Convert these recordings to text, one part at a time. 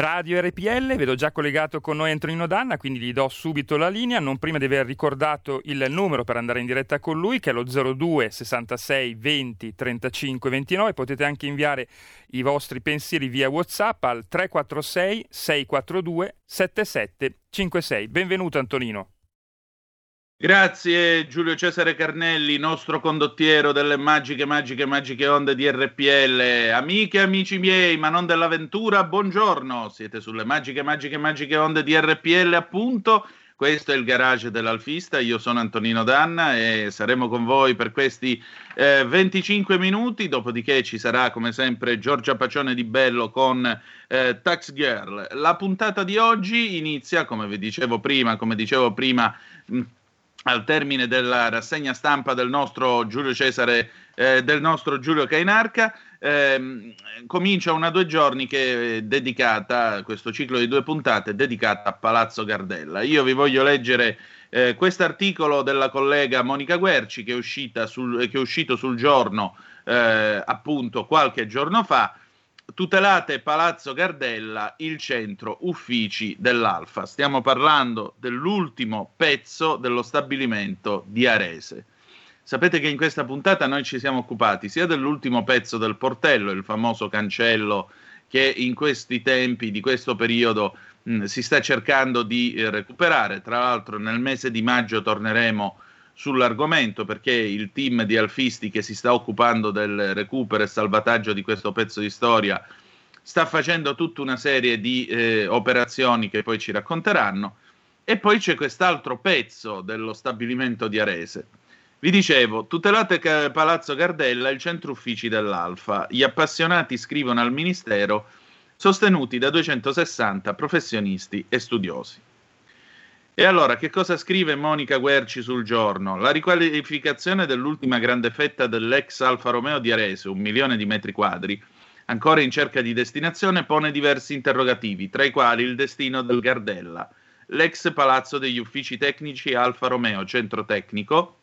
Radio RPL, vedo già collegato con noi Antonino Danna, quindi gli do subito la linea, non prima di aver ricordato il numero per andare in diretta con lui, che è lo 02 66 20 35 29. Potete anche inviare i vostri pensieri via WhatsApp al 346 642 7756. Benvenuto Antonino. Grazie Giulio Cesare Carnelli, nostro condottiero delle magiche, magiche, magiche onde di RPL. Amiche e amici miei, ma non dell'avventura, buongiorno. Siete sulle magiche, magiche, magiche onde di RPL, appunto. Questo è il garage dell'Alfista, io sono Antonino Danna e saremo con voi per questi eh, 25 minuti, dopodiché ci sarà come sempre Giorgia Pacione di Bello con eh, Tax Girl. La puntata di oggi inizia, come vi dicevo prima, come dicevo prima, al termine della rassegna stampa del nostro Giulio Cesare, eh, del nostro Giulio Cainarca, eh, comincia una due giorni che è dedicata, questo ciclo di due puntate, dedicata a Palazzo Gardella. Io vi voglio leggere eh, questo articolo della collega Monica Guerci che è, sul, che è uscito sul giorno, eh, appunto, qualche giorno fa, tutelate Palazzo Gardella, il centro uffici dell'Alfa. Stiamo parlando dell'ultimo pezzo dello stabilimento di Arese. Sapete che in questa puntata noi ci siamo occupati sia dell'ultimo pezzo del portello, il famoso cancello che in questi tempi, di questo periodo, mh, si sta cercando di eh, recuperare. Tra l'altro nel mese di maggio torneremo sull'argomento perché il team di alfisti che si sta occupando del recupero e salvataggio di questo pezzo di storia sta facendo tutta una serie di eh, operazioni che poi ci racconteranno e poi c'è quest'altro pezzo dello stabilimento di Arese. Vi dicevo, tutelate Palazzo Gardella, il centro uffici dell'Alfa. Gli appassionati scrivono al Ministero, sostenuti da 260 professionisti e studiosi. E allora, che cosa scrive Monica Guerci sul giorno? La riqualificazione dell'ultima grande fetta dell'ex Alfa Romeo di Arese, un milione di metri quadri, ancora in cerca di destinazione, pone diversi interrogativi, tra i quali il destino del Gardella, l'ex palazzo degli uffici tecnici Alfa Romeo, centro tecnico,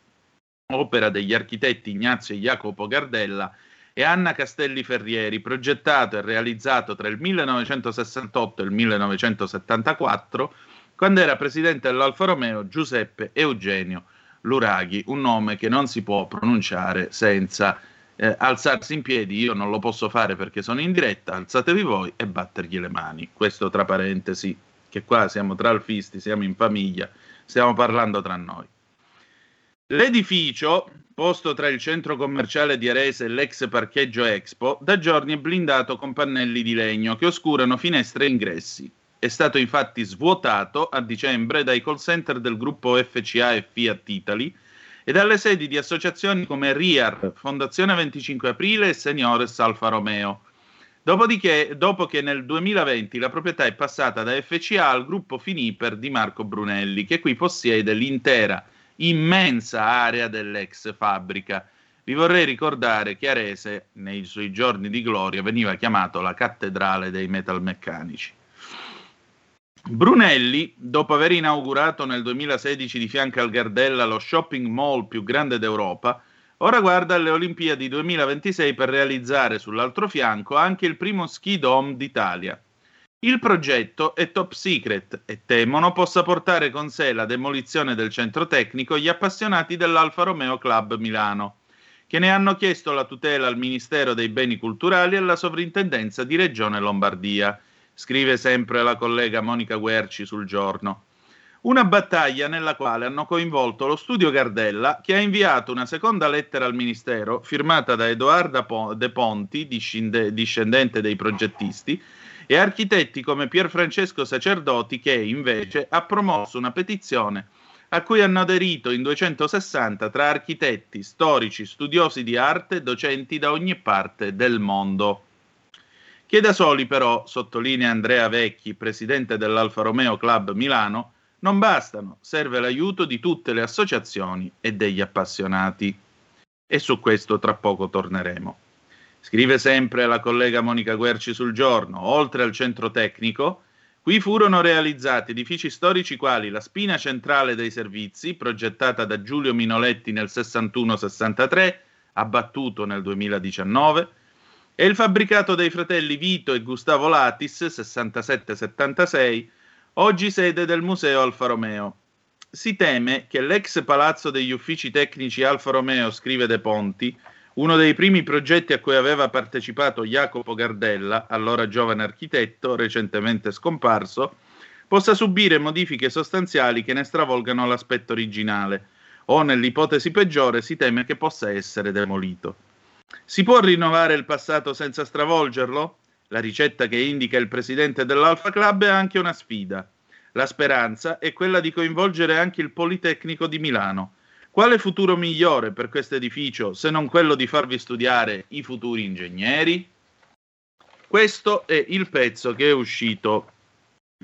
opera degli architetti Ignazio e Jacopo Gardella e Anna Castelli Ferrieri, progettato e realizzato tra il 1968 e il 1974 quando era presidente dell'Alfa Romeo Giuseppe Eugenio Luraghi, un nome che non si può pronunciare senza eh, alzarsi in piedi. Io non lo posso fare perché sono in diretta, alzatevi voi e battergli le mani. Questo tra parentesi, che qua siamo tra alfisti, siamo in famiglia, stiamo parlando tra noi. L'edificio, posto tra il centro commerciale di Arese e l'ex parcheggio Expo, da giorni è blindato con pannelli di legno che oscurano finestre e ingressi. È stato infatti svuotato a dicembre dai call center del gruppo FCA e Fiat Italy e dalle sedi di associazioni come RIAR, Fondazione 25 Aprile e Seniores Alfa Romeo. Dopodiché, dopo che nel 2020 la proprietà è passata da FCA al gruppo Finiper di Marco Brunelli, che qui possiede l'intera immensa area dell'ex fabbrica. Vi vorrei ricordare che Arese, nei suoi giorni di gloria, veniva chiamato la cattedrale dei metalmeccanici. Brunelli, dopo aver inaugurato nel 2016 di fianco al Gardella lo shopping mall più grande d'Europa, ora guarda alle Olimpiadi 2026 per realizzare sull'altro fianco anche il primo ski dome d'Italia. Il progetto è top secret e temono possa portare con sé la demolizione del centro tecnico gli appassionati dell'Alfa Romeo Club Milano, che ne hanno chiesto la tutela al Ministero dei Beni Culturali e alla Sovrintendenza di Regione Lombardia scrive sempre la collega Monica Guerci sul giorno. Una battaglia nella quale hanno coinvolto lo studio Gardella, che ha inviato una seconda lettera al Ministero, firmata da Edoardo De Ponti, discendente dei progettisti, e architetti come Pier Francesco Sacerdoti, che invece ha promosso una petizione a cui hanno aderito in 260 tra architetti, storici, studiosi di arte, docenti da ogni parte del mondo che da soli però, sottolinea Andrea Vecchi, presidente dell'Alfa Romeo Club Milano, non bastano, serve l'aiuto di tutte le associazioni e degli appassionati. E su questo tra poco torneremo. Scrive sempre la collega Monica Guerci sul giorno, oltre al centro tecnico, qui furono realizzati edifici storici quali la spina centrale dei servizi, progettata da Giulio Minoletti nel 61-63, abbattuto nel 2019, e il fabbricato dei fratelli Vito e Gustavo Latis, 67-76, oggi sede del Museo Alfa Romeo. Si teme che l'ex palazzo degli uffici tecnici Alfa Romeo, scrive De Ponti, uno dei primi progetti a cui aveva partecipato Jacopo Gardella, allora giovane architetto, recentemente scomparso, possa subire modifiche sostanziali che ne stravolgano l'aspetto originale, o nell'ipotesi peggiore si teme che possa essere demolito. Si può rinnovare il passato senza stravolgerlo? La ricetta che indica il presidente dell'Alfa Club è anche una sfida. La speranza è quella di coinvolgere anche il Politecnico di Milano. Quale futuro migliore per questo edificio se non quello di farvi studiare i futuri ingegneri? Questo è il pezzo che è uscito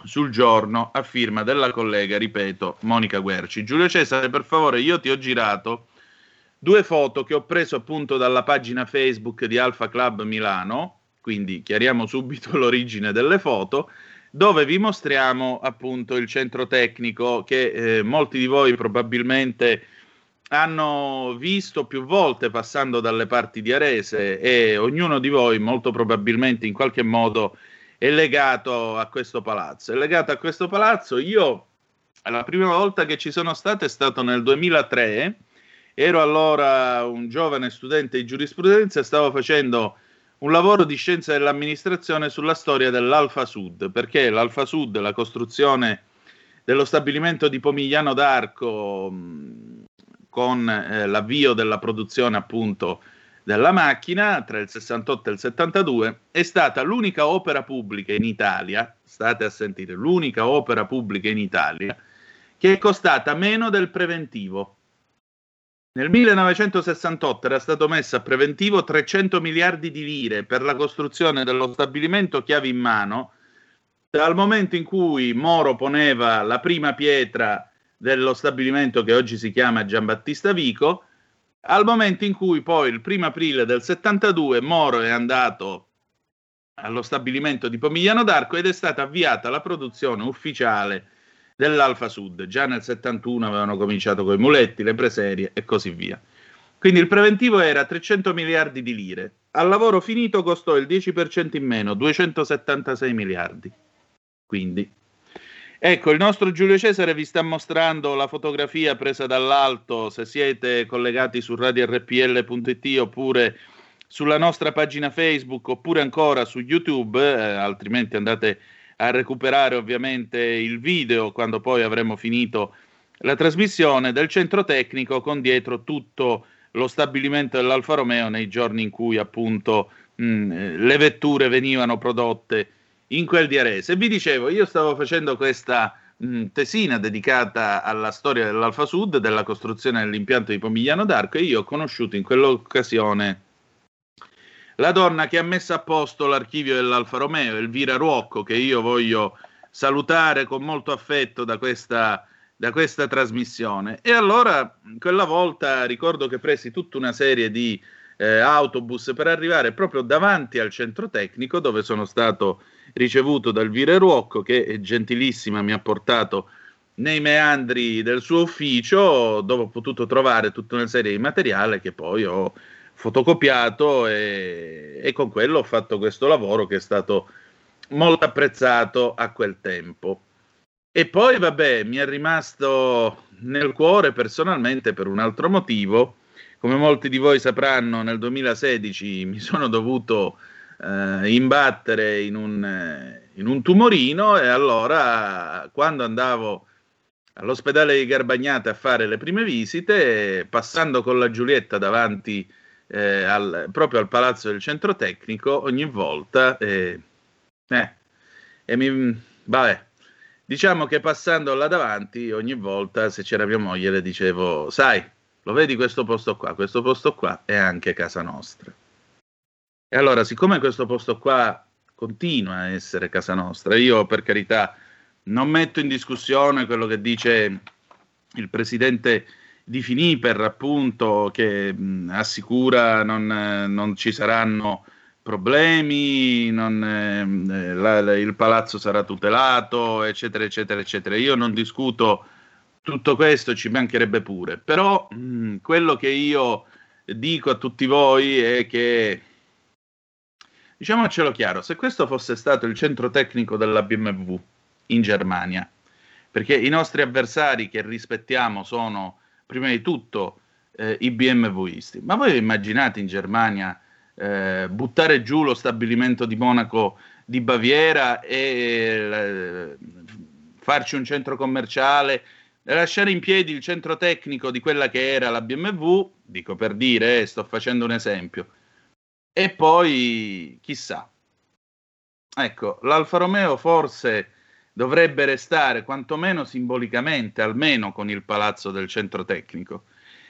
sul giorno a firma della collega, ripeto, Monica Guerci. Giulio Cesare, per favore, io ti ho girato due foto che ho preso appunto dalla pagina Facebook di Alfa Club Milano, quindi chiariamo subito l'origine delle foto, dove vi mostriamo appunto il centro tecnico che eh, molti di voi probabilmente hanno visto più volte passando dalle parti di Arese e ognuno di voi molto probabilmente in qualche modo è legato a questo palazzo. È legato a questo palazzo. Io la prima volta che ci sono stato è stato nel 2003 Ero allora un giovane studente di giurisprudenza e stavo facendo un lavoro di scienza dell'amministrazione sulla storia dell'Alfa Sud, perché l'Alfa Sud, la costruzione dello stabilimento di Pomigliano d'Arco con eh, l'avvio della produzione appunto della macchina tra il 68 e il 72 è stata l'unica opera pubblica in Italia, state a sentire, l'unica opera pubblica in Italia che è costata meno del preventivo. Nel 1968 era stato messo a preventivo 300 miliardi di lire per la costruzione dello stabilimento chiavi in mano, dal momento in cui Moro poneva la prima pietra dello stabilimento che oggi si chiama Giambattista Vico, al momento in cui poi il primo aprile del 72 Moro è andato allo stabilimento di Pomigliano d'Arco ed è stata avviata la produzione ufficiale dell'Alfa Sud. Già nel 71 avevano cominciato con i muletti, le preserie e così via. Quindi il preventivo era 300 miliardi di lire. Al lavoro finito costò il 10% in meno, 276 miliardi. Quindi, ecco, il nostro Giulio Cesare vi sta mostrando la fotografia presa dall'alto, se siete collegati su radiorpl.it oppure sulla nostra pagina Facebook oppure ancora su YouTube, eh, altrimenti andate a recuperare ovviamente il video quando poi avremo finito la trasmissione del centro tecnico con dietro tutto lo stabilimento dell'Alfa Romeo nei giorni in cui appunto mh, le vetture venivano prodotte in quel di Arese. Vi dicevo, io stavo facendo questa mh, tesina dedicata alla storia dell'Alfa Sud, della costruzione dell'impianto di Pomigliano d'Arco e io ho conosciuto in quell'occasione la donna che ha messo a posto l'archivio dell'Alfa Romeo, Elvira Ruocco, che io voglio salutare con molto affetto da questa, da questa trasmissione. E allora, quella volta ricordo che presi tutta una serie di eh, autobus per arrivare proprio davanti al centro tecnico dove sono stato ricevuto da Elvira Ruocco, che gentilissima, mi ha portato nei meandri del suo ufficio dove ho potuto trovare tutta una serie di materiale che poi ho fotocopiato e, e, con quello ho fatto questo lavoro che è stato molto apprezzato a quel tempo. E poi, vabbè, mi è rimasto nel cuore personalmente per un altro motivo. Come molti di voi sapranno, nel 2016 mi sono dovuto eh, imbattere in un, eh, in un tumorino e allora quando andavo all'ospedale di Garbagnate a fare le prime visite, passando con la Giulietta davanti eh, al, proprio al palazzo del centro tecnico ogni volta. Eh, eh, e mi, vabbè, diciamo che passando là davanti ogni volta, se c'era mia moglie, le dicevo: Sai, lo vedi questo posto qua? Questo posto qua è anche casa nostra. E allora, siccome questo posto qua continua a essere casa nostra, io per carità non metto in discussione quello che dice il presidente di Finiper, appunto, che mh, assicura non, non ci saranno problemi, non, eh, la, la, il palazzo sarà tutelato, eccetera, eccetera, eccetera. Io non discuto tutto questo, ci mancherebbe pure, però mh, quello che io dico a tutti voi è che, diciamocelo chiaro, se questo fosse stato il centro tecnico della BMW in Germania, perché i nostri avversari che rispettiamo sono prima di tutto eh, i BMWisti, ma voi immaginate in Germania eh, buttare giù lo stabilimento di Monaco di Baviera e eh, farci un centro commerciale, lasciare in piedi il centro tecnico di quella che era la BMW, dico per dire, eh, sto facendo un esempio, e poi chissà. Ecco, l'Alfa Romeo forse dovrebbe restare quantomeno simbolicamente, almeno con il palazzo del centro tecnico.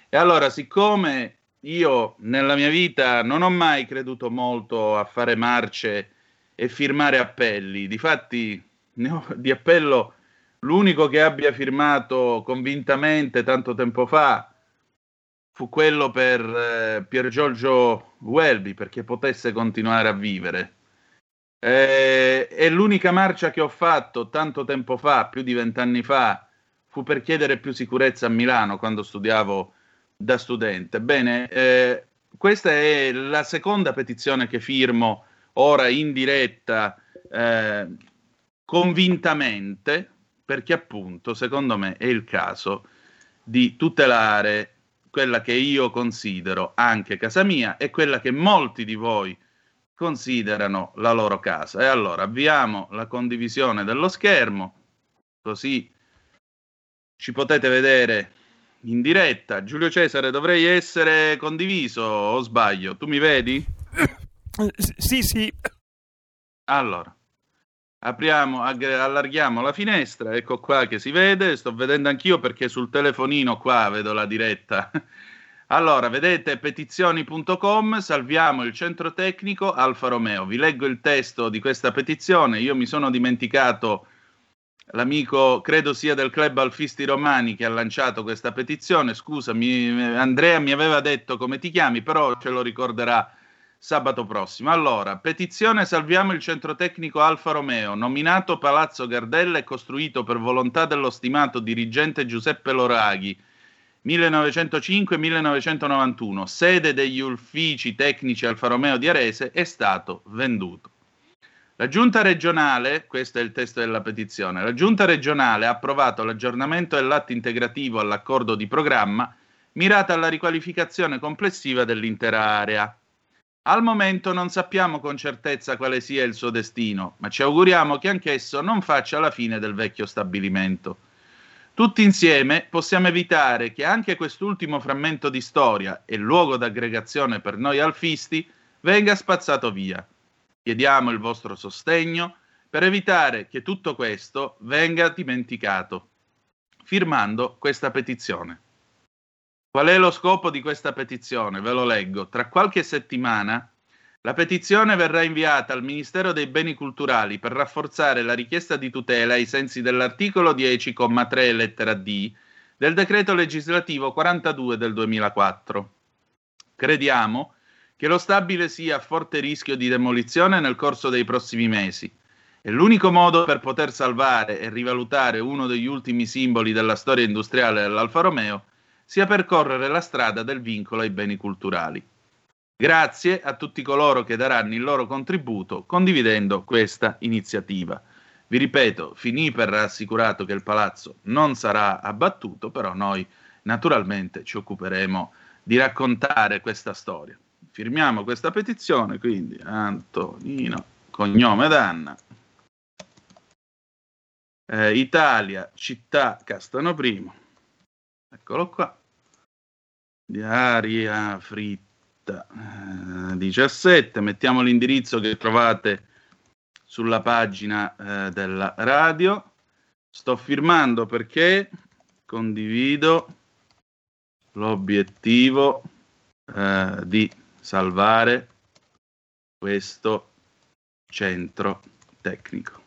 E allora, siccome io nella mia vita non ho mai creduto molto a fare marce e firmare appelli. Difatti, di appello l'unico che abbia firmato convintamente tanto tempo fa fu quello per eh, Pier Giorgio Welby perché potesse continuare a vivere. Eh, e l'unica marcia che ho fatto tanto tempo fa, più di vent'anni fa, fu per chiedere più sicurezza a Milano quando studiavo da studente. Bene, eh, questa è la seconda petizione che firmo ora in diretta eh, convintamente, perché appunto, secondo me, è il caso di tutelare quella che io considero anche casa mia e quella che molti di voi considerano la loro casa. E allora avviamo la condivisione dello schermo, così ci potete vedere in diretta. Giulio Cesare, dovrei essere condiviso o sbaglio? Tu mi vedi? Sì, sì. Allora, apriamo, allarghiamo la finestra, ecco qua che si vede, sto vedendo anch'io perché sul telefonino qua vedo la diretta. Allora, vedete petizioni.com, salviamo il centro tecnico Alfa Romeo. Vi leggo il testo di questa petizione, io mi sono dimenticato l'amico, credo sia del club Alfisti Romani, che ha lanciato questa petizione. Scusami, Andrea mi aveva detto come ti chiami, però ce lo ricorderà sabato prossimo. Allora, petizione Salviamo il centro tecnico Alfa Romeo, nominato Palazzo Gardella e costruito per volontà dello stimato dirigente Giuseppe Loraghi. 1905-1991, sede degli uffici tecnici Alfa Romeo di Arese, è stato venduto. La giunta regionale, questo è il testo della petizione, la giunta regionale ha approvato l'aggiornamento dell'atto integrativo all'accordo di programma mirata alla riqualificazione complessiva dell'intera area. Al momento non sappiamo con certezza quale sia il suo destino, ma ci auguriamo che anch'esso non faccia la fine del vecchio stabilimento. Tutti insieme possiamo evitare che anche quest'ultimo frammento di storia e luogo d'aggregazione per noi alfisti venga spazzato via Chiediamo il vostro sostegno per evitare che tutto questo venga dimenticato, firmando questa petizione. Qual è lo scopo di questa petizione? Ve lo leggo. Tra qualche settimana la petizione verrà inviata al Ministero dei Beni Culturali per rafforzare la richiesta di tutela ai sensi dell'articolo 10,3 lettera D del decreto legislativo 42 del 2004. Crediamo che lo stabile sia a forte rischio di demolizione nel corso dei prossimi mesi. E l'unico modo per poter salvare e rivalutare uno degli ultimi simboli della storia industriale dell'Alfa Romeo sia percorrere la strada del vincolo ai beni culturali. Grazie a tutti coloro che daranno il loro contributo condividendo questa iniziativa. Vi ripeto, finì per rassicurato che il palazzo non sarà abbattuto, però noi naturalmente ci occuperemo di raccontare questa storia. Firmiamo questa petizione, quindi Antonino, cognome d'Anna, eh, Italia, città Castano Primo, eccolo qua, diaria fritta eh, 17, mettiamo l'indirizzo che trovate sulla pagina eh, della radio, sto firmando perché condivido l'obiettivo eh, di salvare questo centro tecnico.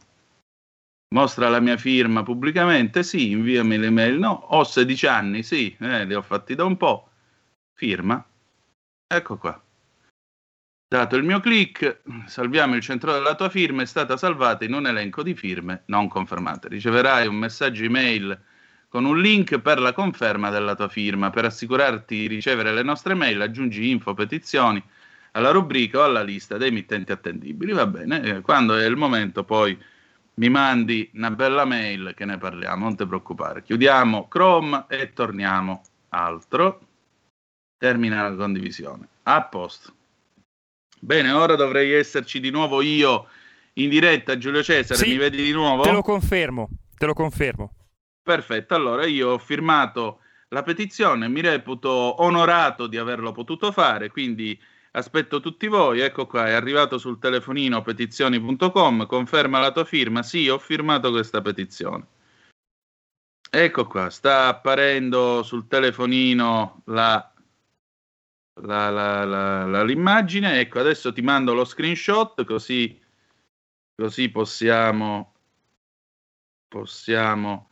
Mostra la mia firma pubblicamente? Sì, inviami l'email. No, ho 16 anni, sì, eh, li ho fatti da un po'. Firma. Ecco qua. Dato il mio clic, salviamo il centro della tua firma, è stata salvata in un elenco di firme non confermate. Riceverai un messaggio email con un link per la conferma della tua firma. Per assicurarti di ricevere le nostre mail, aggiungi info, petizioni alla rubrica o alla lista dei mittenti attendibili. Va bene, eh, quando è il momento poi mi mandi una bella mail che ne parliamo, non ti preoccupare. Chiudiamo Chrome e torniamo altro. Termina la condivisione. A posto. Bene, ora dovrei esserci di nuovo io in diretta, Giulio Cesare, sì, mi vedi di nuovo? Te lo confermo, te lo confermo. Perfetto, allora io ho firmato la petizione, mi reputo onorato di averlo potuto fare, quindi aspetto tutti voi, ecco qua, è arrivato sul telefonino petizioni.com, conferma la tua firma, sì, ho firmato questa petizione. Ecco qua, sta apparendo sul telefonino la la, la, la, l'immagine. Ecco, adesso ti mando lo screenshot così, così possiamo, possiamo.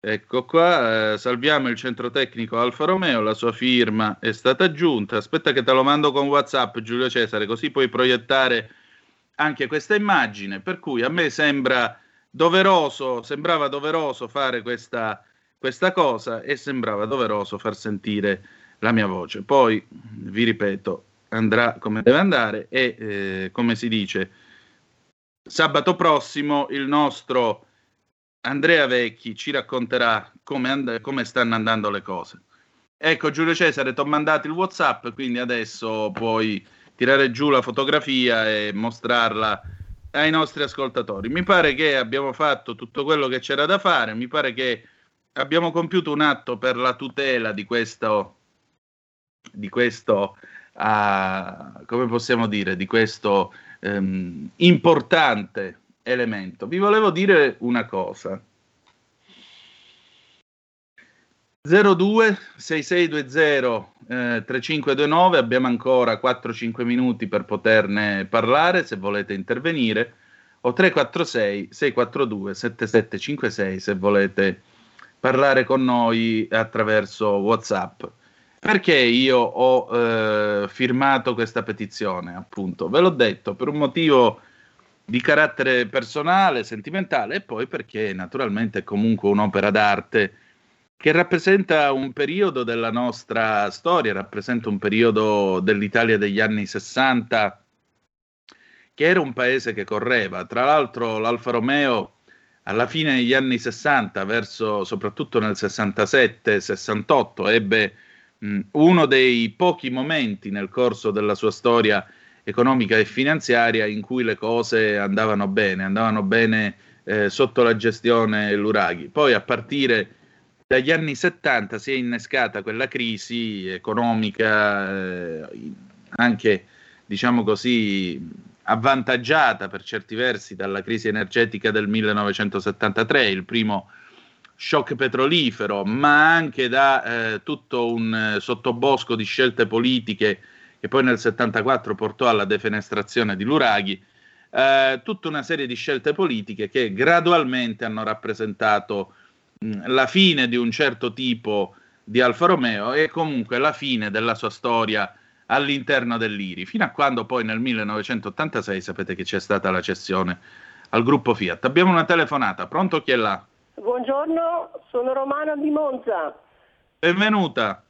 Ecco qua, eh, salviamo il centro tecnico Alfa Romeo, la sua firma è stata aggiunta. Aspetta che te lo mando con WhatsApp, Giulio Cesare, così puoi proiettare anche questa immagine. Per cui a me sembra doveroso, sembrava doveroso fare questa, questa cosa e sembrava doveroso far sentire la mia voce. Poi, vi ripeto, andrà come deve andare e, eh, come si dice, sabato prossimo il nostro Andrea Vecchi ci racconterà come, and- come stanno andando le cose. Ecco, Giulio Cesare, ti ho mandato il WhatsApp, quindi adesso puoi tirare giù la fotografia e mostrarla ai nostri ascoltatori. Mi pare che abbiamo fatto tutto quello che c'era da fare, mi pare che abbiamo compiuto un atto per la tutela di questo di questo, uh, come possiamo dire, di questo um, importante elemento. Vi volevo dire una cosa. 02 6620 eh, 3529 abbiamo ancora 4-5 minuti per poterne parlare se volete intervenire o 346 642 7756 se volete parlare con noi attraverso Whatsapp. Perché io ho eh, firmato questa petizione? Appunto, ve l'ho detto, per un motivo di carattere personale, sentimentale e poi perché naturalmente è comunque un'opera d'arte che rappresenta un periodo della nostra storia, rappresenta un periodo dell'Italia degli anni 60 che era un paese che correva. Tra l'altro l'Alfa Romeo alla fine degli anni 60, verso soprattutto nel 67-68, ebbe uno dei pochi momenti nel corso della sua storia economica e finanziaria in cui le cose andavano bene, andavano bene eh, sotto la gestione Luraghi. Poi a partire dagli anni 70 si è innescata quella crisi economica, eh, anche diciamo così avvantaggiata per certi versi dalla crisi energetica del 1973, il primo shock petrolifero, ma anche da eh, tutto un eh, sottobosco di scelte politiche che poi nel 74 portò alla defenestrazione di Luraghi, eh, tutta una serie di scelte politiche che gradualmente hanno rappresentato mh, la fine di un certo tipo di Alfa Romeo e comunque la fine della sua storia all'interno dell'IRI, fino a quando poi nel 1986 sapete che c'è stata la cessione al gruppo Fiat. Abbiamo una telefonata, pronto chi è là? Buongiorno, sono Romana di Monza. Benvenuta.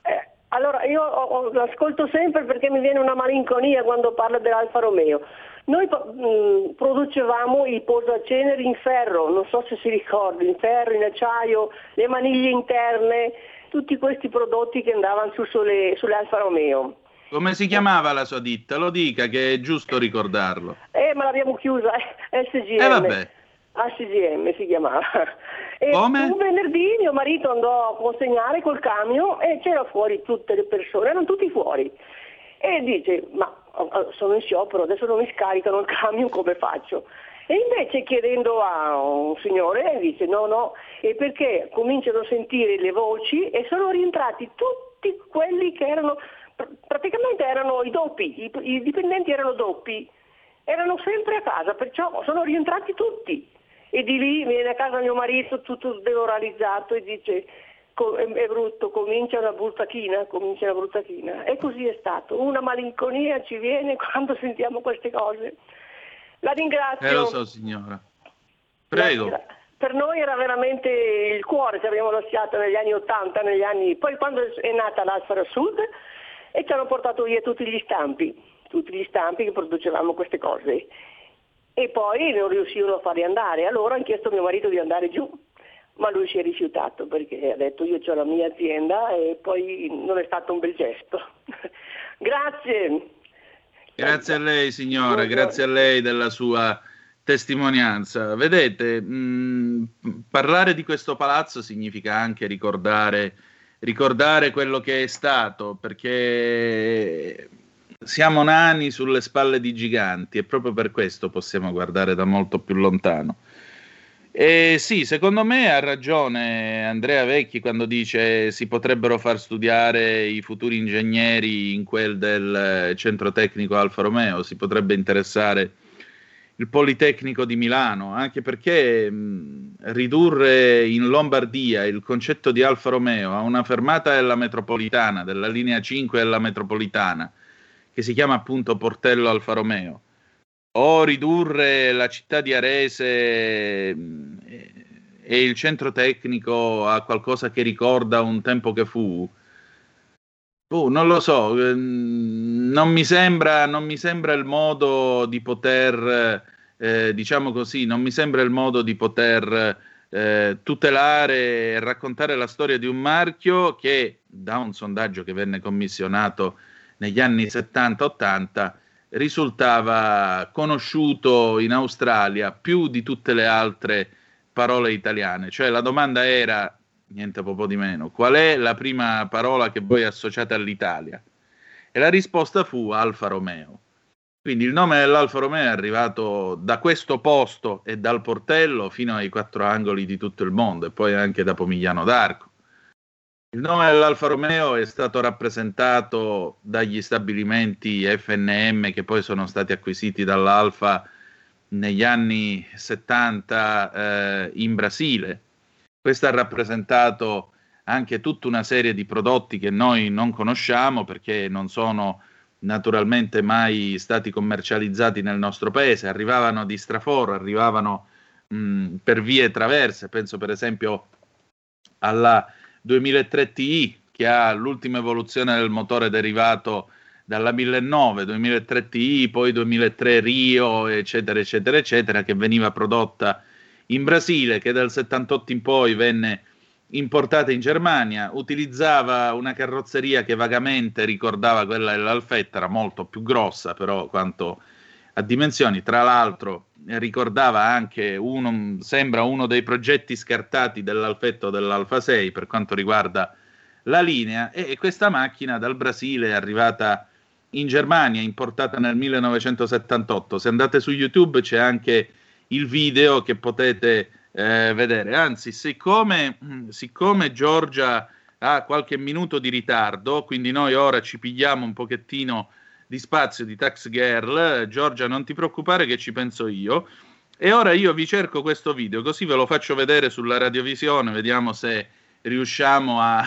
Eh, allora, io ho, l'ascolto sempre perché mi viene una malinconia quando parla dell'Alfa Romeo. Noi mh, mm, producevamo i posaceneri in ferro, non so se si ricorda, in ferro, in acciaio, le maniglie interne, tutti questi prodotti che andavano su, sulle, sulle Alfa Romeo. Come si chiamava la sua ditta? Lo dica che è giusto ricordarlo. Eh, ma l'abbiamo chiusa, SGM. Eh vabbè. ACGM si chiamava. E Come? un venerdì mio marito andò a consegnare col camion e c'era fuori tutte le persone, erano tutti fuori. E dice, ma sono in sciopero, adesso non mi scaricano il camion, come faccio? E invece chiedendo a un signore dice no, no, e perché cominciano a sentire le voci e sono rientrati tutti quelli che erano, praticamente erano i doppi, i, i dipendenti erano doppi, erano sempre a casa, perciò sono rientrati tutti e di lì viene a casa mio marito tutto demoralizzato e dice è brutto, comincia una brutta china, comincia una brutta china. E così è stato. Una malinconia ci viene quando sentiamo queste cose. La ringrazio. Eh lo so signora. Prego. Per noi era veramente il cuore che abbiamo lasciato negli anni 80, negli anni... poi quando è nata l'Alfara Sud e ci hanno portato via tutti gli stampi, tutti gli stampi che producevamo queste cose. E poi non riuscivano a farli andare. Allora hanno chiesto a mio marito di andare giù ma lui si è rifiutato perché ha detto io ho la mia azienda e poi non è stato un bel gesto. grazie. Grazie a lei signora, Buongiorno. grazie a lei della sua testimonianza. Vedete, mh, parlare di questo palazzo significa anche ricordare, ricordare quello che è stato, perché siamo nani sulle spalle di giganti e proprio per questo possiamo guardare da molto più lontano. Eh, sì, secondo me ha ragione Andrea Vecchi quando dice si potrebbero far studiare i futuri ingegneri in quel del centro tecnico Alfa Romeo, si potrebbe interessare il Politecnico di Milano, anche perché mh, ridurre in Lombardia il concetto di Alfa Romeo a una fermata della metropolitana, della linea 5 della metropolitana, che si chiama appunto Portello Alfa Romeo, o ridurre la città di Arese mm, e il centro tecnico a qualcosa che ricorda un tempo che fu. Uh, non lo so, ehm, non mi sembra, non mi sembra il modo di poter, eh, diciamo così, non mi sembra il modo di poter eh, tutelare e raccontare la storia di un marchio che da un sondaggio che venne commissionato negli anni 70-80 risultava conosciuto in Australia più di tutte le altre parole italiane. Cioè la domanda era, niente poco di meno, qual è la prima parola che voi associate all'Italia? E la risposta fu Alfa Romeo. Quindi il nome dell'Alfa Romeo è arrivato da questo posto e dal portello fino ai quattro angoli di tutto il mondo e poi anche da Pomigliano d'Arco. Il nome dell'Alfa Romeo è stato rappresentato dagli stabilimenti FNM che poi sono stati acquisiti dall'Alfa negli anni 70 eh, in Brasile. Questo ha rappresentato anche tutta una serie di prodotti che noi non conosciamo perché non sono naturalmente mai stati commercializzati nel nostro paese, arrivavano di straforo, arrivavano mh, per vie traverse, penso per esempio alla 2003 Ti che ha l'ultima evoluzione del motore derivato dalla 1009, 2003 Ti, poi 2003 Rio, eccetera, eccetera, eccetera, che veniva prodotta in Brasile, che dal 78 in poi venne importata in Germania, utilizzava una carrozzeria che vagamente ricordava quella dell'Alfetta, era molto più grossa però quanto a dimensioni, tra l'altro ricordava anche uno, sembra uno dei progetti scartati dell'Alfetto dell'Alfa 6 per quanto riguarda la linea e questa macchina dal Brasile è arrivata in Germania, importata nel 1978. Se andate su YouTube c'è anche il video che potete eh, vedere. Anzi, siccome, siccome Giorgia ha qualche minuto di ritardo, quindi noi ora ci pigliamo un pochettino di spazio di Tax Girl. Giorgia, non ti preoccupare che ci penso io. E ora io vi cerco questo video, così ve lo faccio vedere sulla radiovisione, vediamo se riusciamo a,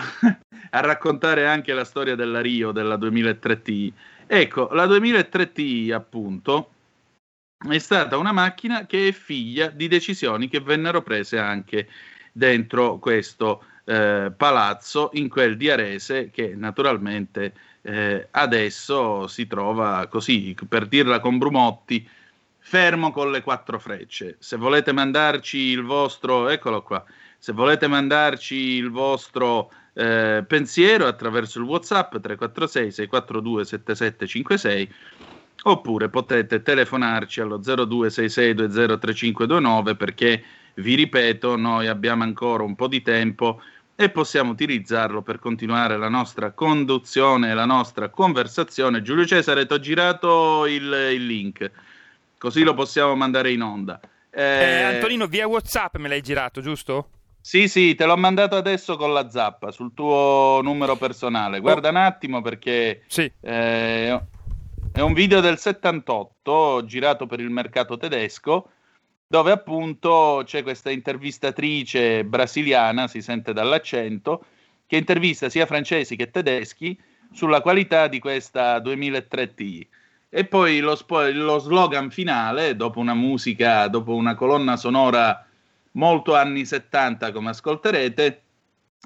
a raccontare anche la storia della Rio della 2003 Ti. Ecco, la 2003 Ti, appunto, è stata una macchina che è figlia di decisioni che vennero prese anche dentro questo eh, palazzo, in quel di Arese, che naturalmente eh, adesso si trova così, per dirla con Brumotti, fermo con le quattro frecce. Se volete mandarci il vostro, eccolo qua, se volete mandarci il vostro eh, pensiero attraverso il WhatsApp 346 642 7756 oppure potete telefonarci allo 0266203529 perché vi ripeto, noi abbiamo ancora un po' di tempo e possiamo utilizzarlo per continuare la nostra conduzione, la nostra conversazione. Giulio Cesare, ti ho girato il, il, link, così lo possiamo mandare in onda. Eh, eh, Antonino, via WhatsApp me l'hai girato, giusto? Sì, sì, te l'ho mandato adesso con la zappa sul tuo numero personale. Guarda oh. un attimo perché sì. eh, è un video del 78 girato per il mercato tedesco dove appunto c'è questa intervistatrice brasiliana, si sente dall'accento, che intervista sia francesi che tedeschi sulla qualità di questa 2003 Ti. E poi lo, spo- lo slogan finale, dopo una musica, dopo una colonna sonora molto anni 70, come ascolterete,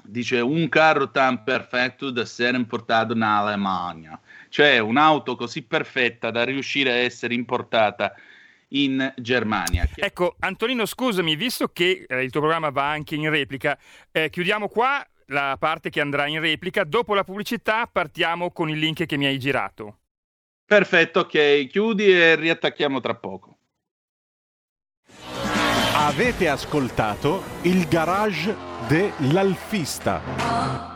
dice un carro tan perfetto da essere importato in Alemagna, cioè un'auto così perfetta da riuscire a essere importata in Germania. Ecco, Antonino, scusami, visto che eh, il tuo programma va anche in replica, eh, chiudiamo qua la parte che andrà in replica. Dopo la pubblicità partiamo con il link che mi hai girato. Perfetto, ok, chiudi e riattacchiamo tra poco. Avete ascoltato il garage dell'Alfista.